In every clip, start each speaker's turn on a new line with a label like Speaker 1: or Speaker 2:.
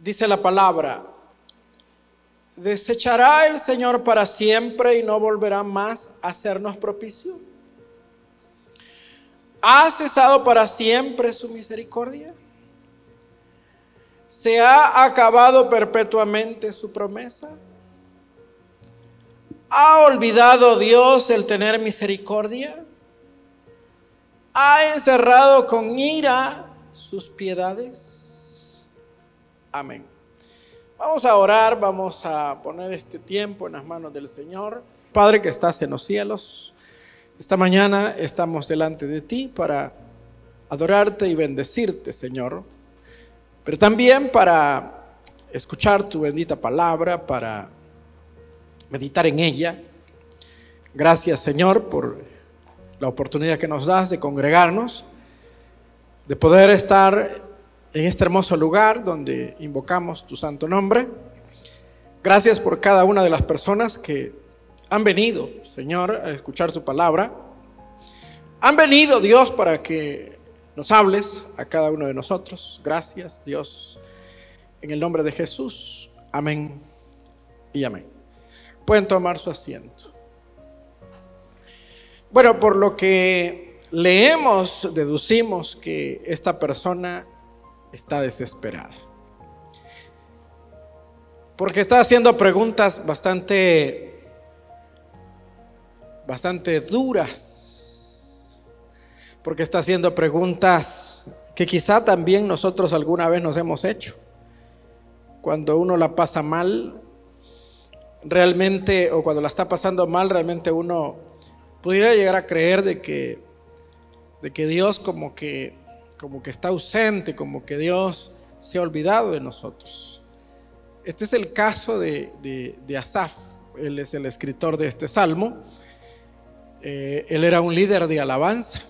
Speaker 1: dice la palabra, desechará el Señor para siempre y no volverá más a hacernos propicio. ¿Ha cesado para siempre su misericordia? ¿Se ha acabado perpetuamente su promesa? ¿Ha olvidado Dios el tener misericordia? ¿Ha encerrado con ira sus piedades? Amén. Vamos a orar, vamos a poner este tiempo en las manos del Señor. Padre que estás en los cielos, esta mañana estamos delante de ti para adorarte y bendecirte, Señor, pero también para escuchar tu bendita palabra, para meditar en ella. Gracias, Señor, por la oportunidad que nos das de congregarnos, de poder estar en este hermoso lugar donde invocamos tu santo nombre. Gracias por cada una de las personas que han venido, Señor, a escuchar tu palabra. Han venido, Dios, para que nos hables a cada uno de nosotros. Gracias, Dios. En el nombre de Jesús. Amén y amén. Pueden tomar su asiento. Bueno, por lo que leemos, deducimos que esta persona está desesperada. Porque está haciendo preguntas bastante bastante duras, porque está haciendo preguntas que quizá también nosotros alguna vez nos hemos hecho. Cuando uno la pasa mal, realmente, o cuando la está pasando mal, realmente uno pudiera llegar a creer de que, de que Dios como que, como que está ausente, como que Dios se ha olvidado de nosotros. Este es el caso de, Asaf, él es el escritor de este salmo. Eh, él era un líder de alabanza,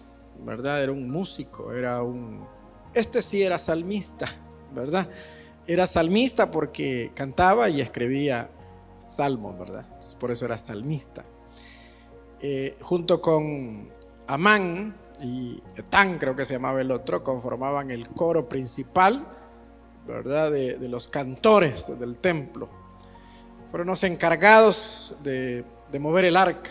Speaker 1: ¿verdad? Era un músico, era un... Este sí era salmista, ¿verdad? Era salmista porque cantaba y escribía salmos, ¿verdad? por eso era salmista. Eh, junto con Amán y Etán, creo que se llamaba el otro, conformaban el coro principal, ¿verdad? De, los cantores del templo. Fueron los encargados de, mover el arca,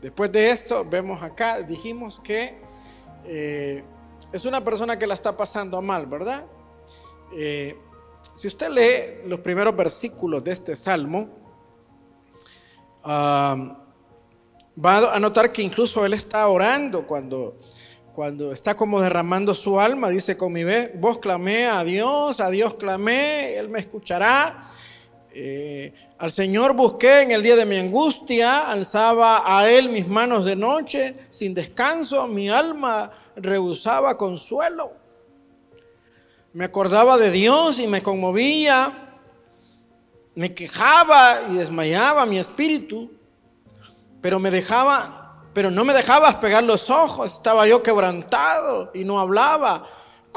Speaker 1: Después de esto, vemos acá, dijimos que eh, es una persona que la está pasando mal, ¿verdad? Eh, si usted lee los primeros versículos de este salmo, va a notar que incluso él está orando cuando, cuando está como derramando su alma. Dice, con mi voz clamé a Dios, a Dios clamé, Él me escuchará. Eh, al Señor busqué en el día de mi angustia, alzaba a Él mis manos de noche, sin descanso, mi alma rehusaba consuelo. Me acordaba de Dios y me conmovía, me quejaba y desmayaba mi espíritu, pero me dejaba, pero no me dejaba pegar los ojos, estaba yo quebrantado y no hablaba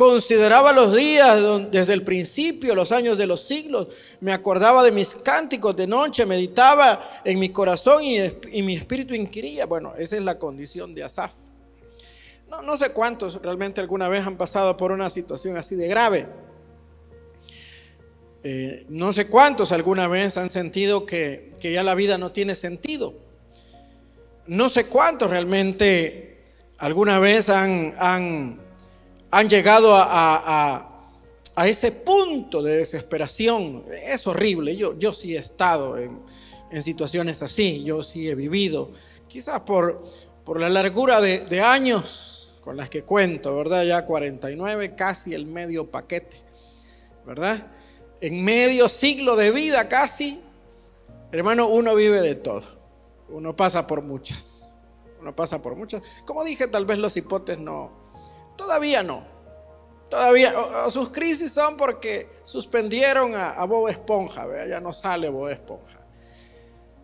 Speaker 1: Consideraba los días desde el principio, los años de los siglos. Me acordaba de mis cánticos de noche, meditaba en mi corazón y, mi espíritu inquiría. Bueno, esa es la condición de Asaf. No, no sé cuántos realmente alguna vez han pasado por una situación así de grave. Eh, no sé cuántos alguna vez han sentido que, ya la vida no tiene sentido. No sé cuántos realmente alguna vez han, han han llegado a, ese punto de desesperación. Es horrible. Yo, yo sí he estado en, situaciones así, yo sí he vivido, quizás por, por la largura de, años con las que cuento, ¿verdad? Ya 49, casi el medio paquete, ¿verdad? En medio siglo de vida casi, hermano, uno vive de todo. Uno pasa por muchas. Uno pasa por muchas. Como dije, tal vez los hipotes no, Todavía no. Todavía, sus crisis son porque suspendieron a, Bob Esponja, ya no sale Bob Esponja.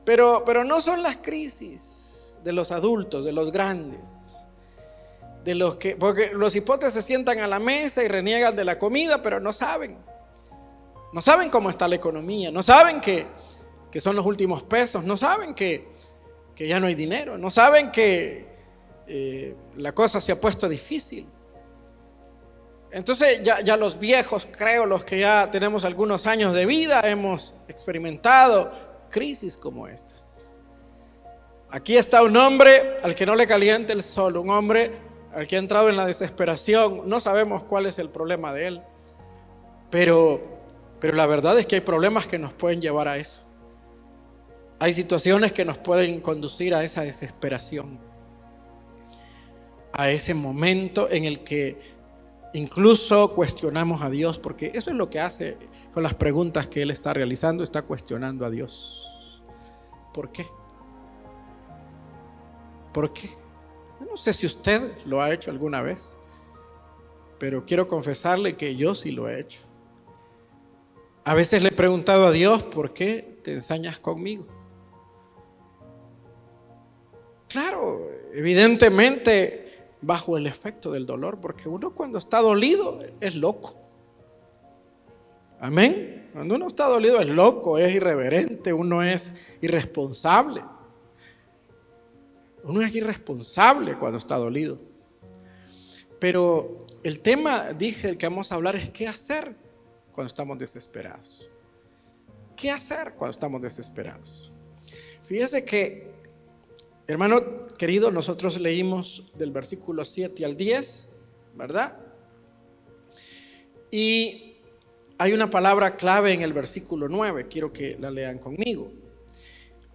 Speaker 1: Pero, pero no son las crisis de los adultos, de los grandes, de los que, porque los hipotes se sientan a la mesa y reniegan de la comida, pero no saben. No saben cómo está la economía, no saben que, que son los últimos pesos, no saben que, que ya no hay dinero, no saben que eh, la cosa se ha puesto difícil. Entonces ya, ya los viejos, creo, los que ya tenemos algunos años de vida, hemos experimentado crisis como estas. Aquí está un hombre al que no le caliente el sol, un hombre al que ha entrado en la desesperación. No sabemos cuál es el problema de él, pero, pero la verdad es que hay problemas que nos pueden llevar a eso. Hay situaciones que nos pueden conducir a esa desesperación, a ese momento en el que Incluso cuestionamos a Dios, porque eso es lo que hace con las preguntas que Él está realizando, está cuestionando a Dios. ¿Por qué? ¿Por qué? no sé si usted lo ha hecho alguna vez, pero quiero confesarle que yo sí lo he hecho. A veces le he preguntado a Dios, ¿por qué te ensañas conmigo? Claro, evidentemente bajo el efecto del dolor, porque uno cuando está dolido es loco. Amén. Cuando uno está dolido es loco, es irreverente, uno es irresponsable. Uno es irresponsable cuando está dolido. Pero el tema, dije, el que vamos a hablar es qué hacer cuando estamos desesperados. ¿Qué hacer cuando estamos desesperados? Fíjese que Hermano querido, nosotros leímos del versículo 7 al 10, ¿verdad? Y hay una palabra clave en el versículo 9, quiero que la lean conmigo.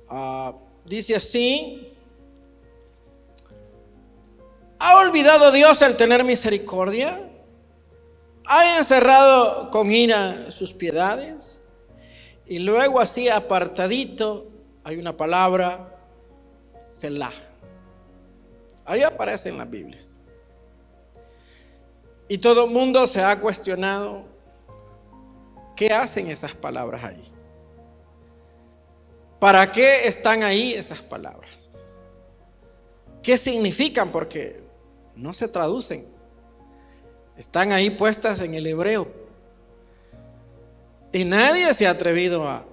Speaker 1: Ah, dice así, ¿ha olvidado Dios el tener misericordia? ¿Ha encerrado con ira sus piedades? Y luego así apartadito hay una palabra Selah. Ahí aparece en las Biblias. Y todo el mundo se ha cuestionado qué hacen esas palabras ahí. ¿Para qué están ahí esas palabras? ¿Qué significan? Porque no se traducen. Están ahí puestas en el hebreo. Y nadie se ha atrevido a,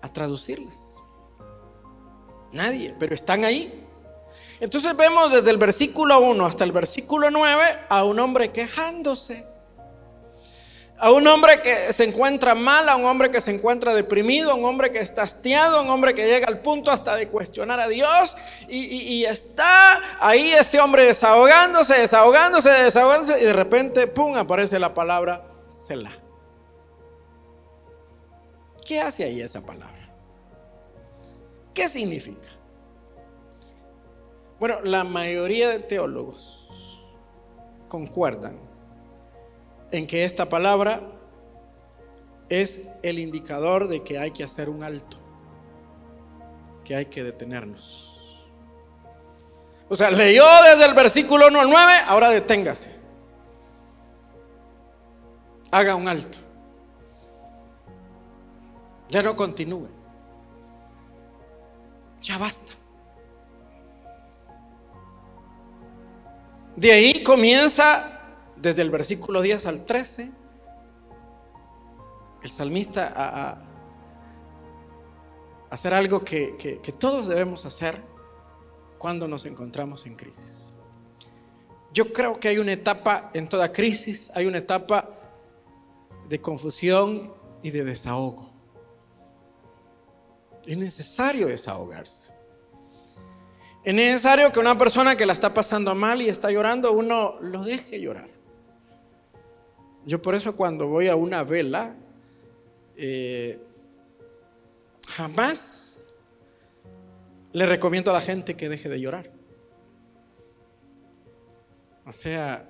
Speaker 1: a traducirlas. Nadie, pero están ahí. Entonces vemos desde el versículo 1 hasta el versículo 9 a un hombre quejándose. A un hombre que se encuentra mal, a un hombre que se encuentra deprimido, a un hombre que está hastiado, a un hombre que llega al punto hasta de cuestionar a Dios. Y, está ahí ese hombre desahogándose, desahogándose, desahogándose. Y de repente, ¡pum!, aparece la palabra Selah. ¿Qué hace ahí esa palabra? ¿Qué significa? Bueno, la mayoría de teólogos concuerdan en que esta palabra es el indicador de que hay que hacer un alto, que hay que detenernos. O sea, leyó desde el versículo 1 al 9, ahora deténgase. Haga un alto. Ya no continúe. Ya basta. De ahí comienza, desde el versículo 10 al 13, el salmista a, hacer algo que, que todos debemos hacer cuando nos encontramos en crisis. Yo creo que hay una etapa en toda crisis, hay una etapa de confusión y de desahogo. Es necesario desahogarse. Es necesario que una persona que la está pasando mal y está llorando, uno lo deje llorar. Yo por eso cuando voy a una vela, eh, jamás le recomiendo a la gente que deje de llorar. O sea,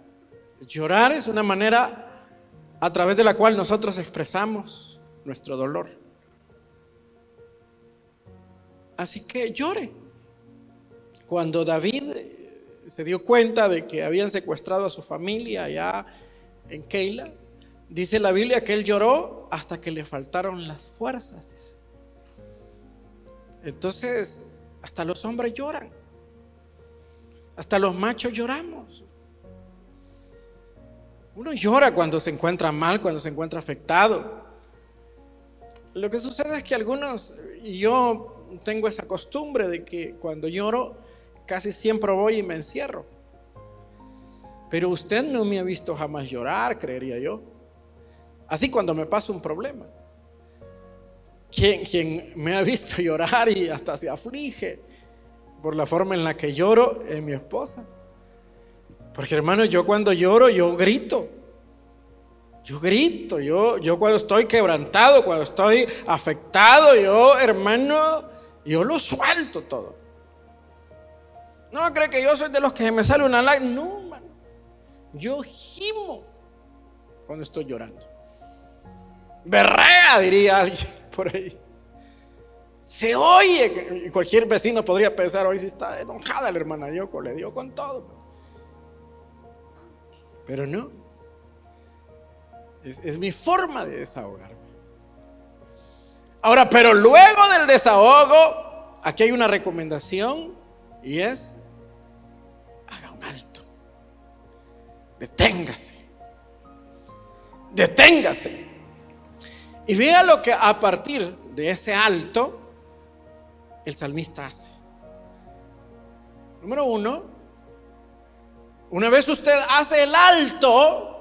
Speaker 1: llorar es una manera a través de la cual nosotros expresamos nuestro dolor. Así que llore. Cuando David eh, se dio cuenta de que habían secuestrado a su familia allá en Keila, dice la Biblia que él lloró hasta que le faltaron las fuerzas. Entonces, hasta los hombres lloran. Hasta los machos lloramos. Uno llora cuando se encuentra mal, cuando se encuentra afectado. Lo que sucede es que algunos, y yo tengo esa costumbre de que cuando lloro casi siempre voy y me encierro. Pero usted no me ha visto jamás llorar, creería yo. Así cuando me pasa un problema. Quien, me ha visto llorar y hasta se aflige por la forma en la que lloro es mi esposa. Porque hermano, yo cuando lloro, yo grito. Yo grito, yo, yo cuando estoy quebrantado, cuando estoy afectado, yo, hermano, yo lo suelto todo. No cree que yo soy de los que me sale una lágrima. No, hermano. Yo gimo cuando estoy llorando. Berrea, diría alguien por ahí. Se oye, cualquier vecino podría pensar, hoy si está enojada la hermana Dioco, le dio con todo. Pero no. Es, es mi forma de desahogarme. Ahora, pero luego del desahogo, aquí hay una recomendación y es, haga un alto. Deténgase. Deténgase. Y vea lo que a partir de ese alto el salmista hace. Número uno, una vez usted hace el alto,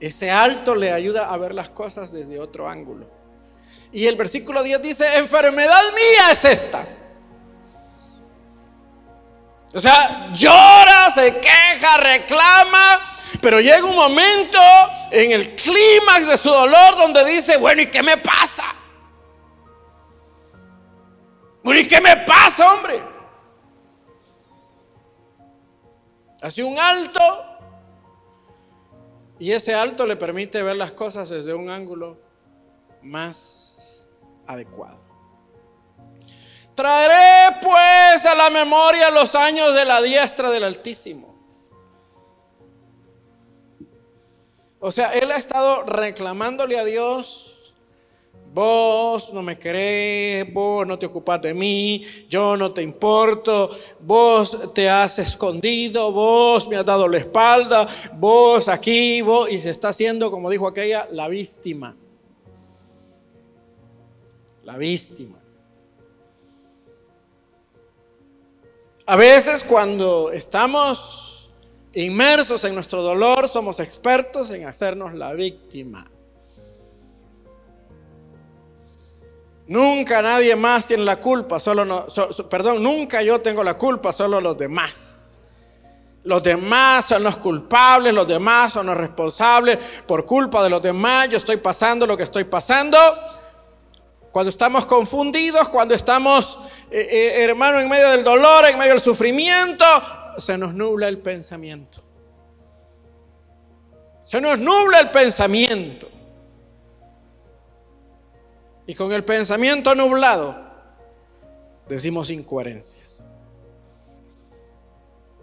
Speaker 1: ese alto le ayuda a ver las cosas desde otro ángulo. Y el versículo 10 dice, enfermedad mía es esta. O sea, llora, se queja, reclama, pero llega un momento en el clímax de su dolor donde dice, bueno, ¿y qué me pasa? Bueno, ¿y qué me pasa, hombre? Hace un alto y ese alto le permite ver las cosas desde un ángulo más adecuado. Traeré pues a la memoria los años de la diestra del Altísimo O sea, él ha estado reclamándole a Dios, vos no me querés, vos no te ocupas de mí, yo no te importo, vos te has escondido, vos me has dado la espalda, vos aquí, vos, y se está haciendo, como dijo aquella, la víctima. La víctima. A veces cuando estamos Inmersos en nuestro dolor, somos expertos en hacernos la víctima. Nunca nadie más tiene la culpa, solo no, perdón, nunca yo tengo la culpa, solo los demás. Los demás son los culpables, los demás son los responsables. Por culpa de los demás yo estoy pasando lo que estoy pasando. Cuando estamos confundidos, cuando estamos, eh, eh, hermano, en medio del dolor, en medio del sufrimiento, se nos nubla el pensamiento. Se nos nubla el pensamiento. Y con el pensamiento nublado decimos incoherencias.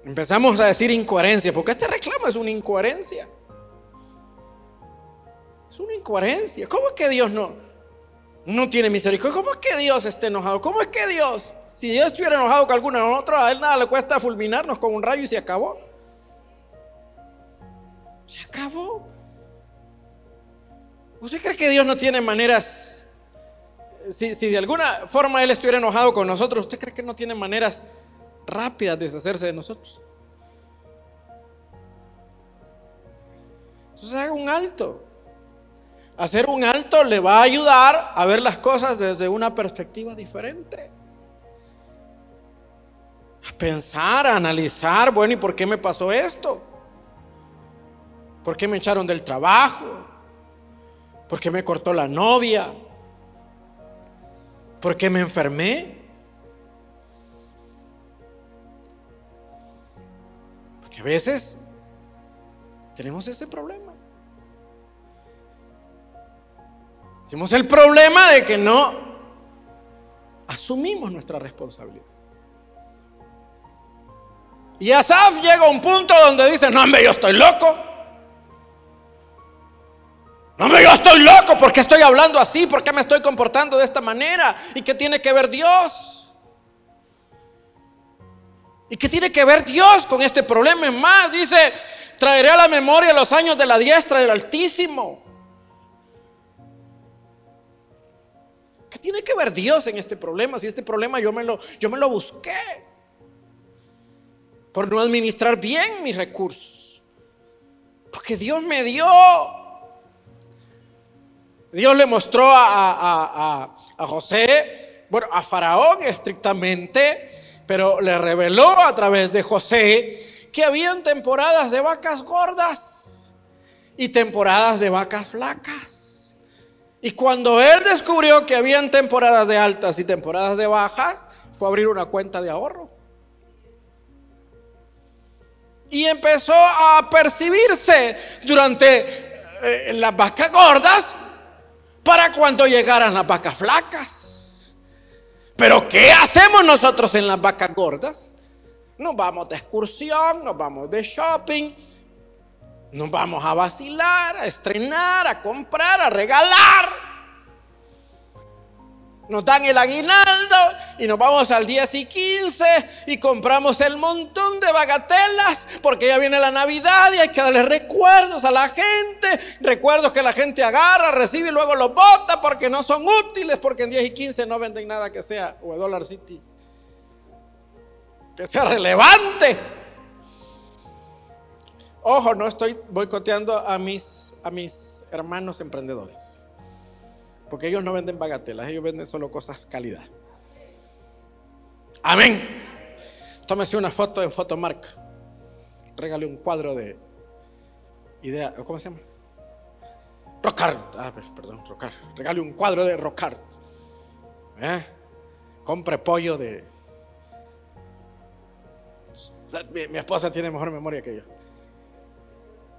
Speaker 1: Empezamos a decir incoherencia, porque este reclamo es una incoherencia. Es una incoherencia. ¿Cómo es que Dios no, no tiene misericordia? ¿Cómo es que Dios está enojado? ¿Cómo es que Dios si Dios estuviera enojado con alguno de nosotros, a él nada le cuesta fulminarnos con un rayo y se acabó. Se acabó. ¿Usted cree que Dios no tiene maneras? Si, si, de alguna forma Él estuviera enojado con nosotros, ¿usted cree que no tiene maneras rápidas de deshacerse de nosotros? Entonces haga un alto. Hacer un alto le va a ayudar a ver las cosas desde una perspectiva diferente a pensar, a analizar, bueno, ¿y por qué me pasó esto? ¿Por qué me echaron del trabajo? ¿Por qué me cortó la novia? ¿Por qué me enfermé? Porque a veces tenemos ese problema. Tenemos el problema de que no asumimos nuestra responsabilidad. Y Asaf llega a un punto donde dice, no, hombre, yo estoy loco. No, hombre, yo estoy loco. ¿Por qué estoy hablando así? ¿Por qué me estoy comportando de esta manera? ¿Y qué tiene que ver Dios? ¿Y qué tiene que ver Dios con este problema? Es más, dice, traeré a la memoria los años de la diestra del Altísimo. ¿Qué tiene que ver Dios en este problema? Si este problema yo me lo, yo me lo busqué por no administrar bien mis recursos. Porque Dios me dio. Dios le mostró a, a, José, bueno, a Faraón estrictamente, pero le reveló a través de José que habían temporadas de vacas gordas y temporadas de vacas flacas. Y cuando él descubrió que habían temporadas de altas y temporadas de bajas, fue a abrir una cuenta de ahorro. Y empezó a percibirse durante eh, las vacas gordas para cuando llegaran las vacas flacas. Pero ¿qué hacemos nosotros en las vacas gordas? Nos vamos de excursión, nos vamos de shopping, nos vamos a vacilar, a estrenar, a comprar, a regalar. Nos dan el aguinaldo y nos vamos al 10 y 15 y compramos el montón de bagatelas porque ya viene la Navidad y hay que darle recuerdos a la gente, recuerdos que la gente agarra, recibe y luego los bota porque no son útiles porque en 10 y 15 no venden nada que sea, o Dollar City, que sea relevante. Ojo, no estoy boicoteando a mis, a mis hermanos emprendedores. Porque ellos no venden bagatelas, ellos venden solo cosas calidad. Amén. Tómese una foto en Fotomark. Regale un cuadro de idea, ¿cómo se llama? Rockart. Ah, pues, perdón, Rockart. Regale un cuadro de Rockart. ¿Eh? Compre pollo de. Mi esposa tiene mejor memoria que yo.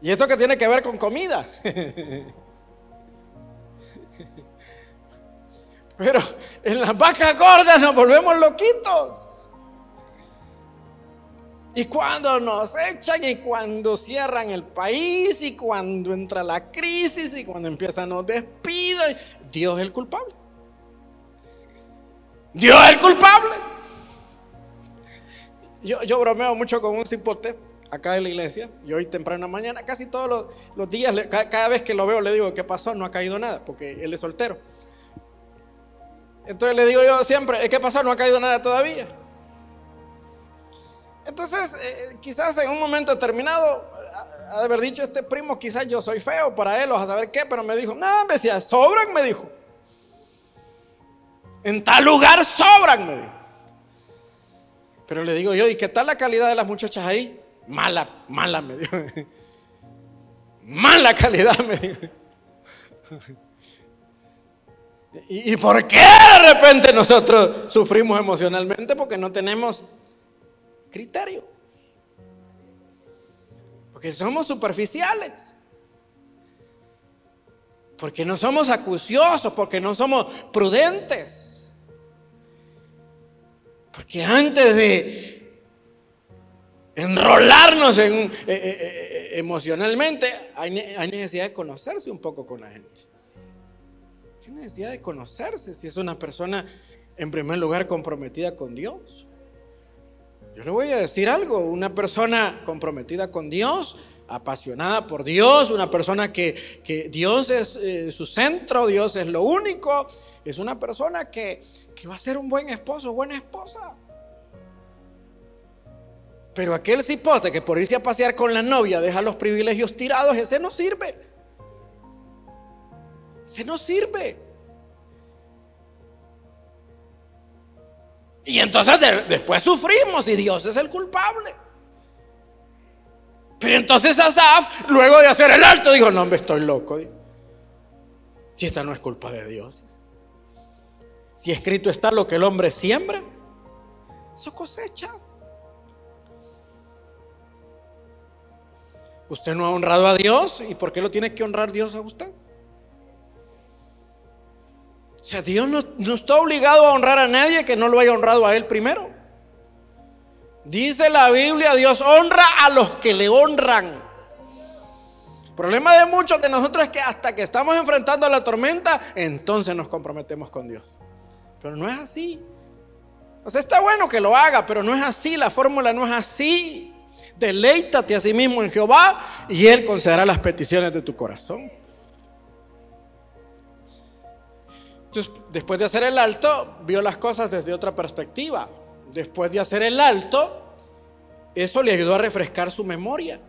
Speaker 1: ¿Y esto que tiene que ver con comida? Pero en las vacas gordas nos volvemos loquitos. Y cuando nos echan y cuando cierran el país y cuando entra la crisis y cuando empiezan los despidos, Dios es el culpable. Dios es el culpable. Yo, yo bromeo mucho con un cipote acá en la iglesia y hoy temprano mañana, casi todos los, días, cada, vez que lo veo le digo, ¿qué pasó? No ha caído nada, porque él es soltero. Entonces le digo yo siempre, ¿qué pasó? No ha caído nada todavía. Entonces, eh, quizás en un momento determinado, ha de haber dicho este primo, quizás yo soy feo para él o a saber qué, pero me dijo, no, me decía, sobran, me dijo. En tal lugar sobran, me dijo. Pero le digo yo, ¿y qué tal la calidad de las muchachas ahí? Mala, mala, me. Mala calidad, me dijo. ¿Y, por qué de repente nosotros sufrimos emocionalmente? Porque no tenemos criterio. Porque somos superficiales. Porque no somos acuciosos, porque no somos prudentes. Porque antes de enrolarnos en, eh, eh, eh, emocionalmente, hay necesidad de conocerse un poco con la gente necesidad de conocerse si es una persona, en primer lugar, comprometida con Dios. Yo le voy a decir algo, una persona comprometida con Dios, apasionada por Dios, una persona que, Dios es su centro, Dios es lo único, es una persona que, que va a ser un buen esposo, buena esposa. Pero aquel cipote que por irse a pasear con la novia deja los privilegios tirados, ese no sirve. Se no sirve. Y entonces después sufrimos y Dios es el culpable. Pero entonces Asaf, luego de hacer el alto, dijo, no, me estoy loco. Si esta no es culpa de Dios. Si escrito está lo que el hombre siembra, eso cosecha. Usted no ha honrado a Dios y ¿por qué lo tiene que honrar Dios a usted? O sea, Dios no, está obligado a honrar a nadie que no lo haya honrado a Él primero. Dice la Biblia, Dios honra a los que le honran. El problema de muchos de nosotros es que hasta que estamos enfrentando la tormenta, entonces nos comprometemos con Dios. Pero no es así. O sea, está bueno que lo haga, pero no es así. La fórmula no es así. Deleítate a sí mismo en Jehová y Él concederá las peticiones de tu corazón. Entonces, después de hacer el alto, vio las cosas desde otra perspectiva. Después de hacer el alto, eso le ayudó a refrescar su memoria.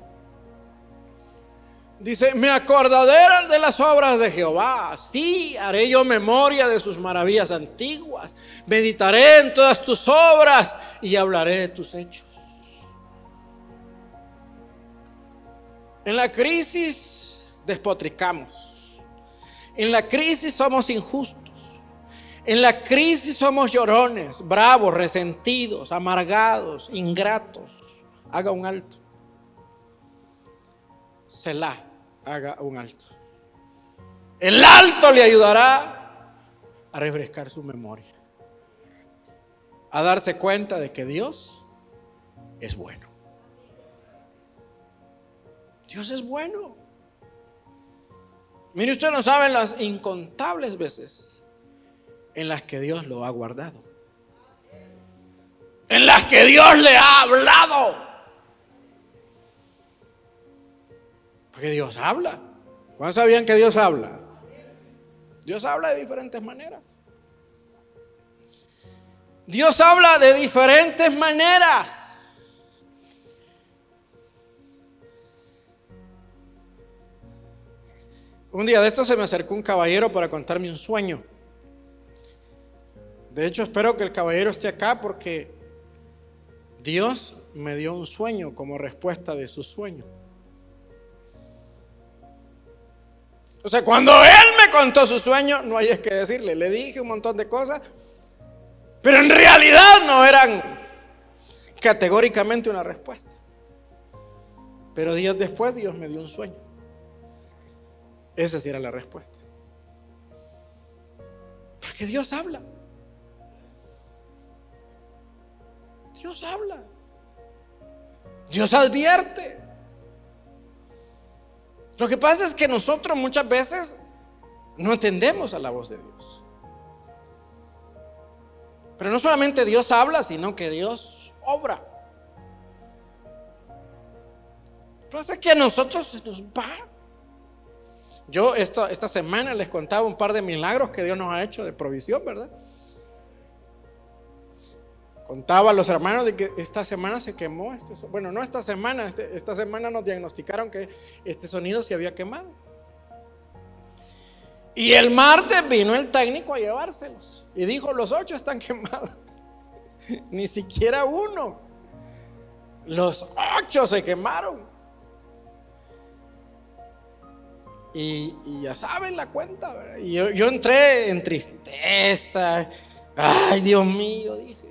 Speaker 1: Dice, me acordaré de las obras de Jehová. Sí, haré yo memoria de sus maravillas antiguas. Meditaré en todas tus obras y hablaré de tus hechos. En la crisis despotricamos. En la crisis somos injustos. En la crisis somos llorones, bravos, resentidos, amargados, ingratos. Haga un alto. Selah haga un alto. El alto le ayudará a refrescar su memoria, a darse cuenta de que Dios es bueno. Dios es bueno. Mire, usted no sabe las incontables veces en las que Dios lo ha guardado. En las que Dios le ha hablado. Porque Dios habla. ¿Cuándo sabían que Dios habla? Dios habla de diferentes maneras. Dios habla de diferentes maneras. Un día de esto se me acercó un caballero para contarme un sueño. De hecho, espero que el caballero esté acá porque Dios me dio un sueño como respuesta de su sueño. O sea, cuando él me contó su sueño, no hay es que decirle, le dije un montón de cosas, pero en realidad no eran categóricamente una respuesta. Pero días después Dios me dio un sueño. Esa sí era la respuesta. Porque Dios habla. Dios habla. Dios advierte. Lo que pasa es que nosotros muchas veces no entendemos a la voz de Dios. Pero no solamente Dios habla, sino que Dios obra. Lo que pasa es que a nosotros se nos va. Yo esta, esta semana les contaba un par de milagros que Dios nos ha hecho de provisión, ¿verdad? Contaba a los hermanos de que esta semana se quemó. Este, bueno, no esta semana, este, esta semana nos diagnosticaron que este sonido se había quemado. Y el martes vino el técnico a llevárselos. Y dijo, los ocho están quemados. Ni siquiera uno. Los ocho se quemaron. Y, ya saben la cuenta. Y yo, entré en tristeza. Ay, Dios mío, dije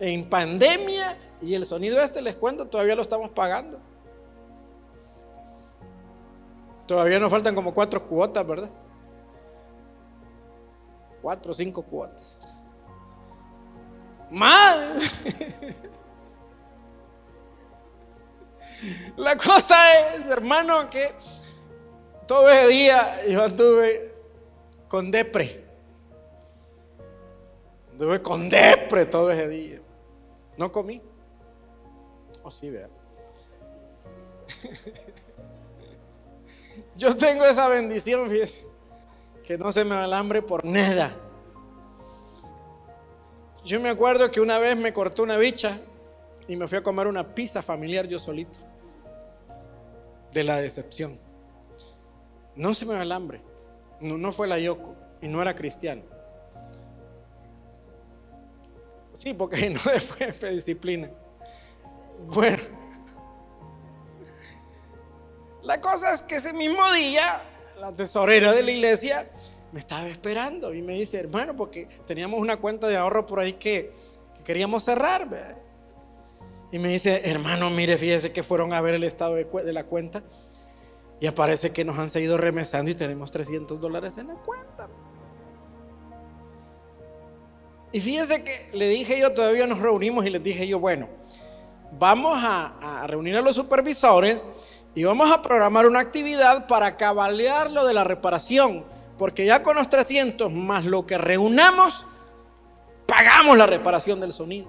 Speaker 1: en pandemia y el sonido este, les cuento, todavía lo estamos pagando. Todavía nos faltan como cuatro cuotas, ¿verdad? Cuatro o cinco cuotas. Más. La cosa es, hermano, que todo ese día yo anduve con depre. Anduve con depre todo ese día. No comí. Oh, sí, vea. Yo tengo esa bendición, fíjese, que no se me va el hambre por nada. Yo me acuerdo que una vez me cortó una bicha y me fui a comer una pizza familiar yo solito. De la decepción. No se me va el hambre. No, fue la Yoko y no era cristiano. Sí, porque no después me disciplina. Bueno, la cosa es que ese mismo día, la tesorera de la iglesia me estaba esperando y me dice, hermano, porque teníamos una cuenta de ahorro por ahí que, queríamos cerrar. Y me dice, hermano, mire, fíjese que fueron a ver el estado de, de la cuenta y aparece que nos han seguido remesando y tenemos 300 dólares en la cuenta. Y fíjense que le dije yo, todavía nos reunimos y les dije yo, bueno, vamos a, reunir a los supervisores y vamos a programar una actividad para cabalear lo de la reparación, porque ya con los 300 más lo que reunamos, pagamos la reparación del sonido.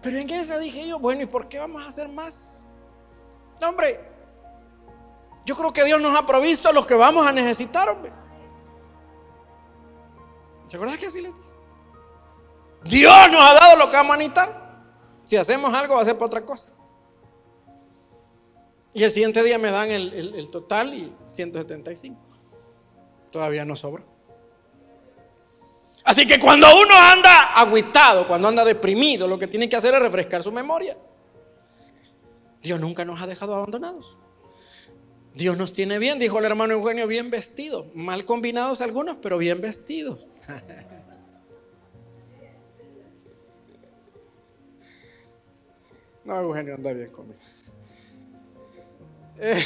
Speaker 1: Pero en esa dije yo, bueno, ¿y por qué vamos a hacer más? No, hombre, yo creo que Dios nos ha provisto lo que vamos a necesitar, hombre. ¿Se acuerdan que así les dije? Dios nos ha dado lo que vamos a necesitar. Si hacemos algo, va a ser para otra cosa. Y el siguiente día me dan el, total y 175. Todavía no sobra. Así que cuando uno anda agüitado, cuando anda deprimido, lo que tiene que hacer es refrescar su memoria. Dios nunca nos ha dejado abandonados. Dios nos tiene bien, dijo el hermano Eugenio, bien vestido. Mal combinados algunos, pero bien vestidos. No, Eugenio anda bien conmigo. Eh,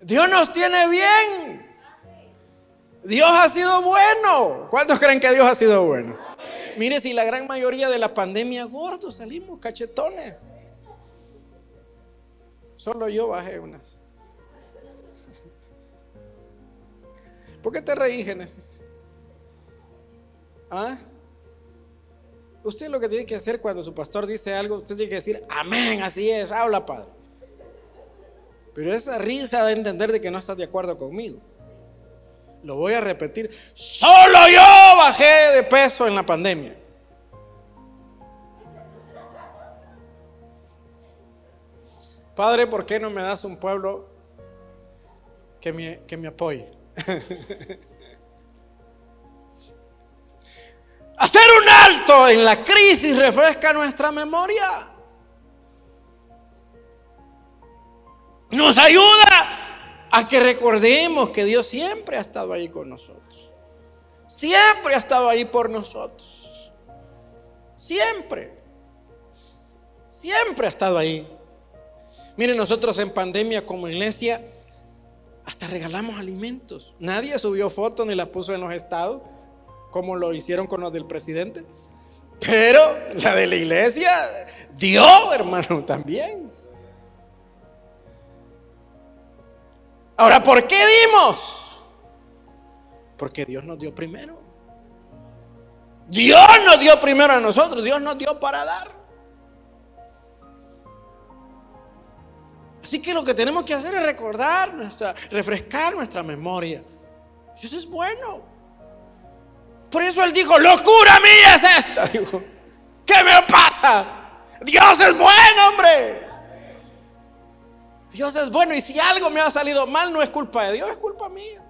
Speaker 1: Dios nos tiene bien. Dios ha sido bueno. ¿Cuántos creen que Dios ha sido bueno? Mire, si la gran mayoría de la pandemia gordos salimos, cachetones. Solo yo bajé unas. ¿Por qué te reí, Génesis? ¿Ah? Usted lo que tiene que hacer cuando su pastor dice algo, usted tiene que decir, amén, así es, habla, Padre. Pero esa risa de entender de que no estás de acuerdo conmigo. Lo voy a repetir. Solo yo bajé de peso en la pandemia. Padre, ¿por qué no me das un pueblo que me, que me apoye? Hacer un alto en la crisis refresca nuestra memoria. Nos ayuda a que recordemos que Dios siempre ha estado ahí con nosotros. Siempre ha estado ahí por nosotros. Siempre. Siempre ha estado ahí. Miren, nosotros en pandemia como iglesia hasta regalamos alimentos. Nadie subió fotos ni las puso en los estados como lo hicieron con los del presidente. Pero la de la iglesia dio, hermano, también. Ahora, ¿por qué dimos? Porque Dios nos dio primero. Dios nos dio primero a nosotros, Dios nos dio para dar. Así que lo que tenemos que hacer es recordar, nuestra, refrescar nuestra memoria. Dios es bueno. Por eso él dijo, locura mía es esta. Dijo, ¿qué me pasa? Dios es bueno, hombre. Dios es bueno y si algo me ha salido mal no es culpa de Dios, es culpa mía.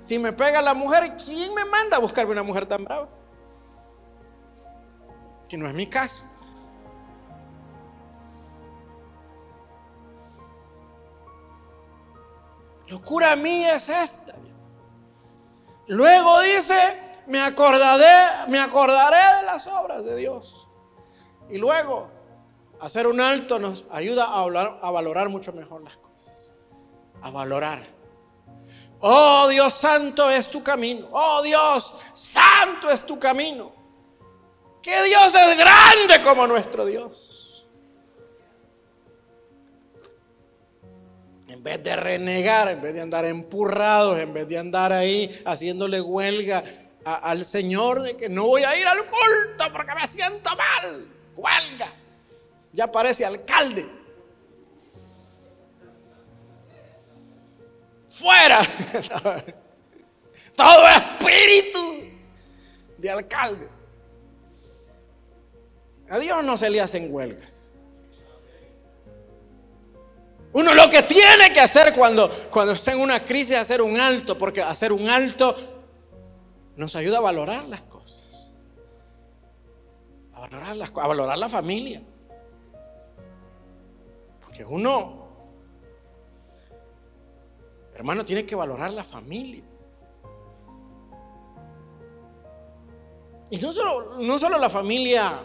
Speaker 1: Si me pega la mujer, ¿quién me manda a buscarme una mujer tan brava? Que no es mi caso. Locura mía es esta. Luego dice, me acordaré, me acordaré de las obras de Dios. Y luego, hacer un alto nos ayuda a, a valorar mucho mejor las cosas. A valorar. Oh Dios santo es tu camino. Oh Dios santo es tu camino. Que Dios es grande como nuestro Dios. En vez de renegar, en vez de andar empurrados, en vez de andar ahí haciéndole huelga al Señor de que no voy a ir al culto porque me siento mal. Huelga. Ya parece alcalde. Fuera. Todo espíritu de alcalde. A Dios no se le hacen huelgas. Uno lo que tiene que hacer cuando, cuando está en una crisis es hacer un alto, porque hacer un alto nos ayuda a valorar las cosas. A valorar, las, a valorar la familia. Porque uno, hermano, tiene que valorar la familia. Y no solo, no solo la familia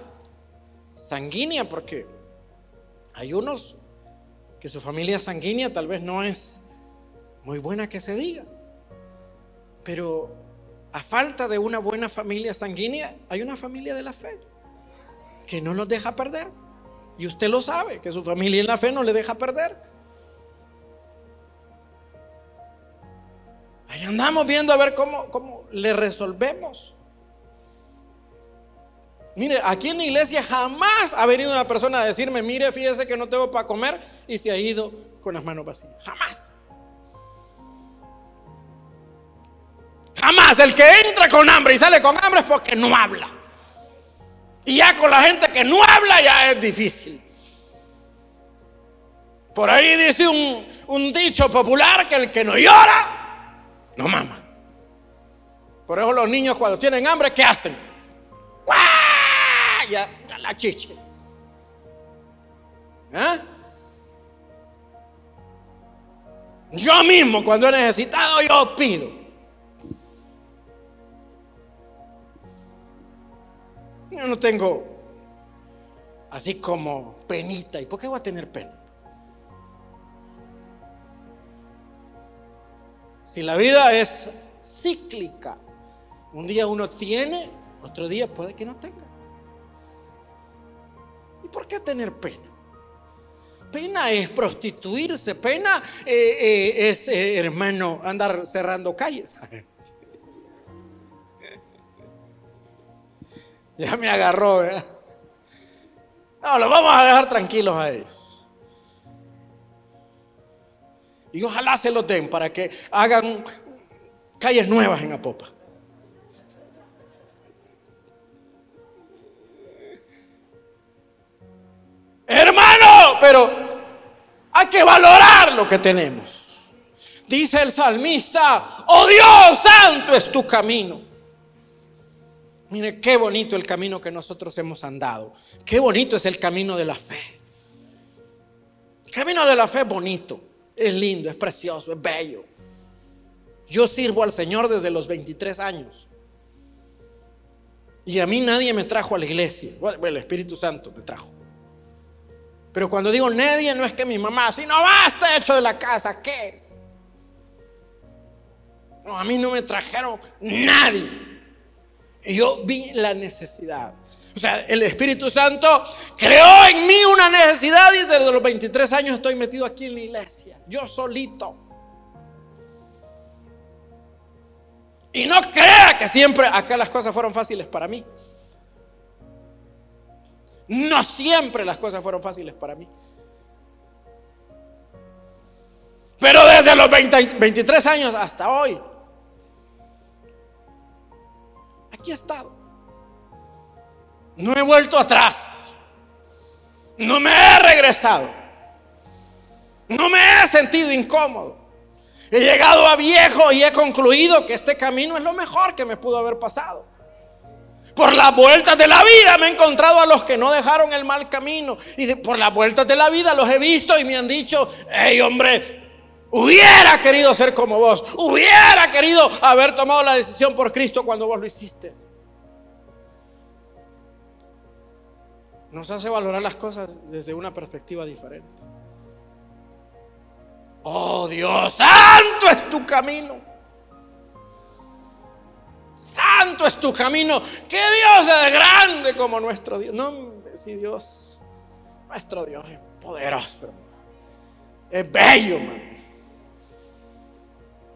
Speaker 1: sanguínea, porque hay unos que su familia sanguínea tal vez no es muy buena que se diga. Pero a falta de una buena familia sanguínea, hay una familia de la fe que no nos deja perder. Y usted lo sabe, que su familia en la fe no le deja perder. Ahí andamos viendo a ver cómo, cómo le resolvemos. Mire, aquí en la iglesia jamás ha venido una persona a decirme, mire, fíjese que no tengo para comer y se ha ido con las manos vacías. Jamás. Jamás. El que entra con hambre y sale con hambre es porque no habla. Y ya con la gente que no habla ya es difícil. Por ahí dice un, un dicho popular que el que no llora, no mama. Por eso los niños cuando tienen hambre, ¿qué hacen? Ya, ya la chiche. ¿Eh? Yo mismo cuando he necesitado, yo pido. Yo no tengo así como penita. ¿Y por qué voy a tener pena? Si la vida es cíclica, un día uno tiene, otro día puede que no tenga. ¿Y por qué tener pena? Pena es prostituirse, pena eh, eh, es, eh, hermano, andar cerrando calles. ya me agarró, ¿verdad? No, los vamos a dejar tranquilos a ellos. Y ojalá se lo den para que hagan calles nuevas en Apopa. Hermano, pero hay que valorar lo que tenemos. Dice el salmista, oh Dios, santo es tu camino. Mire qué bonito el camino que nosotros hemos andado. Qué bonito es el camino de la fe. El camino de la fe es bonito. Es lindo, es precioso, es bello. Yo sirvo al Señor desde los 23 años. Y a mí nadie me trajo a la iglesia. Bueno, el Espíritu Santo me trajo. Pero cuando digo nadie, no es que mi mamá, si no basta hecho de la casa, ¿qué? No, a mí no me trajeron nadie. Yo vi la necesidad. O sea, el Espíritu Santo creó en mí una necesidad y desde los 23 años estoy metido aquí en la iglesia, yo solito. Y no crea que siempre acá las cosas fueron fáciles para mí. No siempre las cosas fueron fáciles para mí. Pero desde los 23 años hasta hoy, aquí he estado. No he vuelto atrás. No me he regresado. No me he sentido incómodo. He llegado a viejo y he concluido que este camino es lo mejor que me pudo haber pasado. Por las vueltas de la vida me he encontrado a los que no dejaron el mal camino. Y por las vueltas de la vida los he visto y me han dicho, hey hombre, hubiera querido ser como vos. Hubiera querido haber tomado la decisión por Cristo cuando vos lo hiciste. nos hace valorar las cosas desde una perspectiva diferente. Oh Dios, santo es tu camino. Santo es tu camino. Que Dios es grande como nuestro Dios. No, si Dios, nuestro Dios es poderoso, Es bello,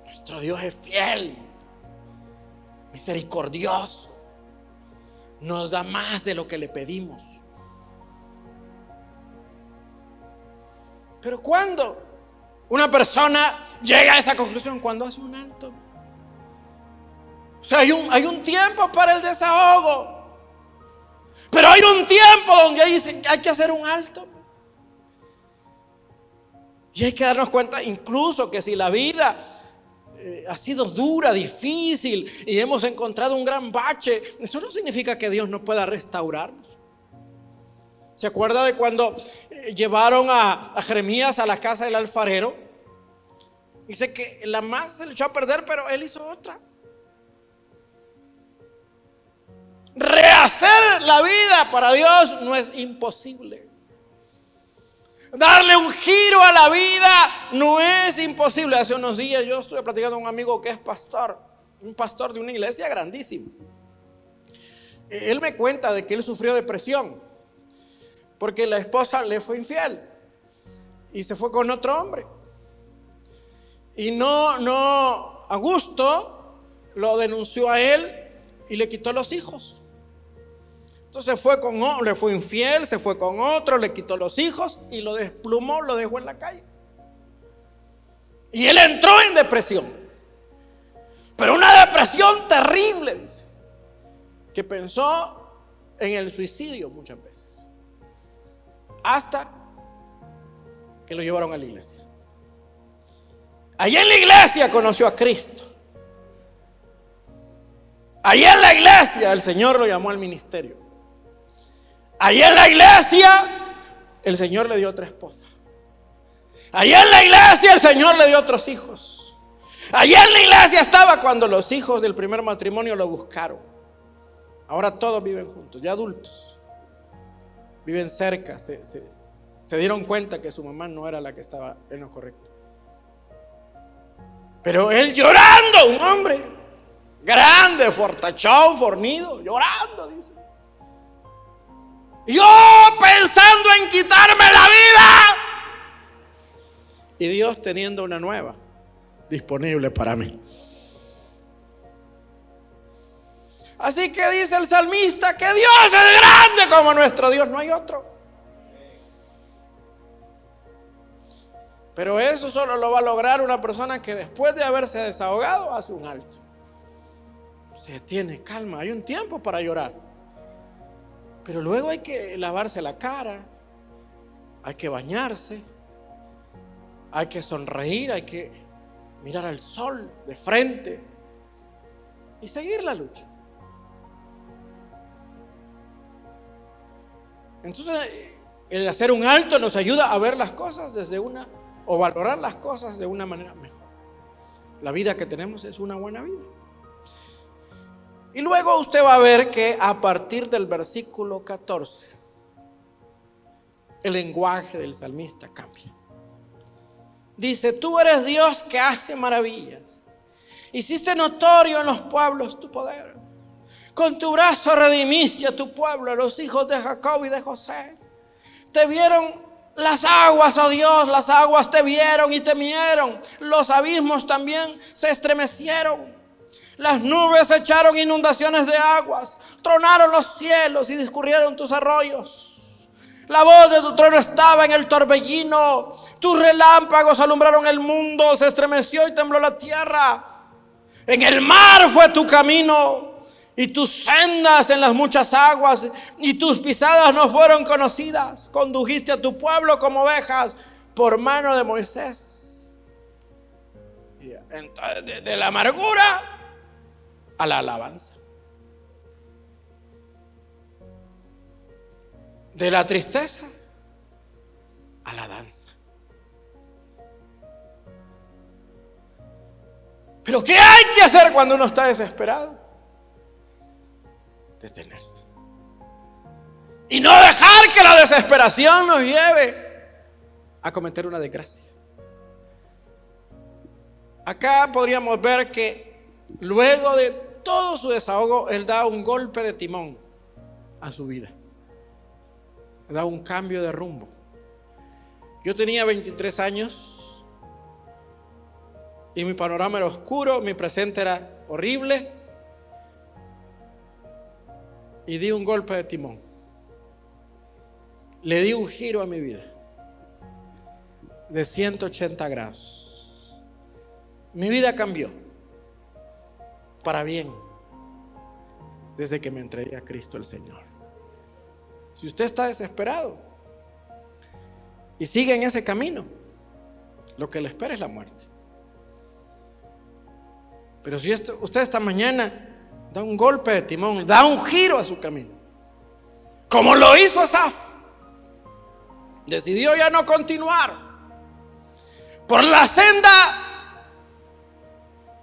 Speaker 1: Nuestro Dios es fiel, misericordioso. Nos da más de lo que le pedimos. Pero cuando una persona llega a esa conclusión, cuando hace un alto. Sea, hay un, hay un tiempo para el desahogo. Pero hay un tiempo donde hay, hay que hacer un alto. Y hay que darnos cuenta incluso que si la vida eh, ha sido dura, difícil y hemos encontrado un gran bache, eso no significa que Dios no pueda restaurarnos. ¿Se acuerda de cuando eh, llevaron a, Jeremías a la casa del alfarero? Dice que la masa se le echó a perder, pero él hizo otra. Rehacer la vida para Dios no es imposible. Darle un giro a la vida no es imposible. Hace unos días yo estuve platicando con un amigo que es pastor, un pastor de una iglesia grandísima. Él me cuenta de que él sufrió depresión porque la esposa le fue infiel y se fue con otro hombre. Y no, no, Augusto lo denunció a él y le quitó los hijos. Entonces fue con, le fue infiel, se fue con otro, le quitó los hijos y lo desplumó, lo dejó en la calle. Y él entró en depresión. Pero una depresión terrible, que pensó en el suicidio muchas veces hasta que lo llevaron a la iglesia. Allí en la iglesia conoció a Cristo. Allí en la iglesia el Señor lo llamó al ministerio. Allí en la iglesia el Señor le dio otra esposa. Allí en la iglesia el Señor le dio otros hijos. Allí en la iglesia estaba cuando los hijos del primer matrimonio lo buscaron. Ahora todos viven juntos, ya adultos. Viven cerca, se, se dieron cuenta que su mamá no era la que estaba en lo correcto. Pero él llorando, un hombre grande, fortachón, fornido, llorando, dice. Yo pensando en quitarme la vida. Y Dios teniendo una nueva disponible para mí. Así que dice el salmista que Dios es grande como nuestro Dios, no hay otro. Pero eso solo lo va a lograr una persona que después de haberse desahogado hace un alto. Se tiene calma, hay un tiempo para llorar. Pero luego hay que lavarse la cara, hay que bañarse, hay que sonreír, hay que mirar al sol de frente y seguir la lucha. Entonces, el hacer un alto nos ayuda a ver las cosas desde una o valorar las cosas de una manera mejor. La vida que tenemos es una buena vida. Y luego usted va a ver que a partir del versículo 14, el lenguaje del salmista cambia. Dice, tú eres Dios que hace maravillas. Hiciste notorio en los pueblos tu poder. Con tu brazo redimiste a tu pueblo, a los hijos de Jacob y de José. Te vieron las aguas, oh Dios, las aguas te vieron y temieron. Los abismos también se estremecieron. Las nubes echaron inundaciones de aguas. Tronaron los cielos y discurrieron tus arroyos. La voz de tu trono estaba en el torbellino. Tus relámpagos alumbraron el mundo. Se estremeció y tembló la tierra. En el mar fue tu camino y tus sendas en las muchas aguas y tus pisadas no fueron conocidas. Condujiste a tu pueblo como ovejas por mano de Moisés. De, de la amargura a la alabanza. De la tristeza a la danza. Pero ¿qué hay que hacer cuando uno está desesperado? detenerse. Y no dejar que la desesperación nos lleve a cometer una desgracia. Acá podríamos ver que luego de todo su desahogo, él da un golpe de timón a su vida. Da un cambio de rumbo. Yo tenía 23 años y mi panorama era oscuro, mi presente era horrible y di un golpe de timón. Le di un giro a mi vida de 180 grados. Mi vida cambió para bien desde que me entregué a Cristo el Señor. Si usted está desesperado y sigue en ese camino, lo que le espera es la muerte. Pero si usted esta mañana da un golpe de timón, da un giro a su camino. Como lo hizo Asaf. Decidió ya no continuar por la senda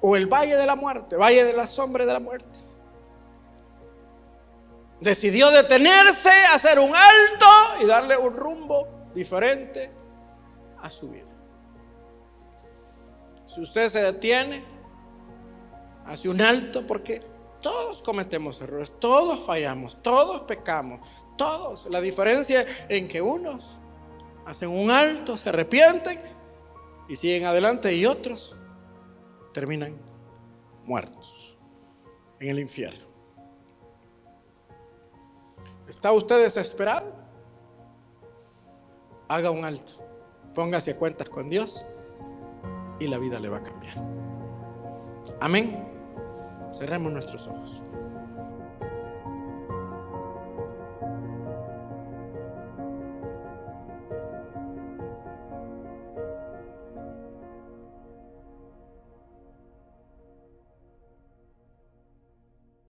Speaker 1: o el valle de la muerte, valle de la sombra de la muerte. Decidió detenerse, hacer un alto y darle un rumbo diferente a su vida. Si usted se detiene, hace un alto porque todos cometemos errores, todos fallamos, todos pecamos, todos. La diferencia en que unos hacen un alto, se arrepienten y siguen adelante y otros terminan muertos en el infierno. ¿Está usted desesperado? Haga un alto, póngase a cuentas con Dios y la vida le va a cambiar. Amén. Cerremos nuestros ojos.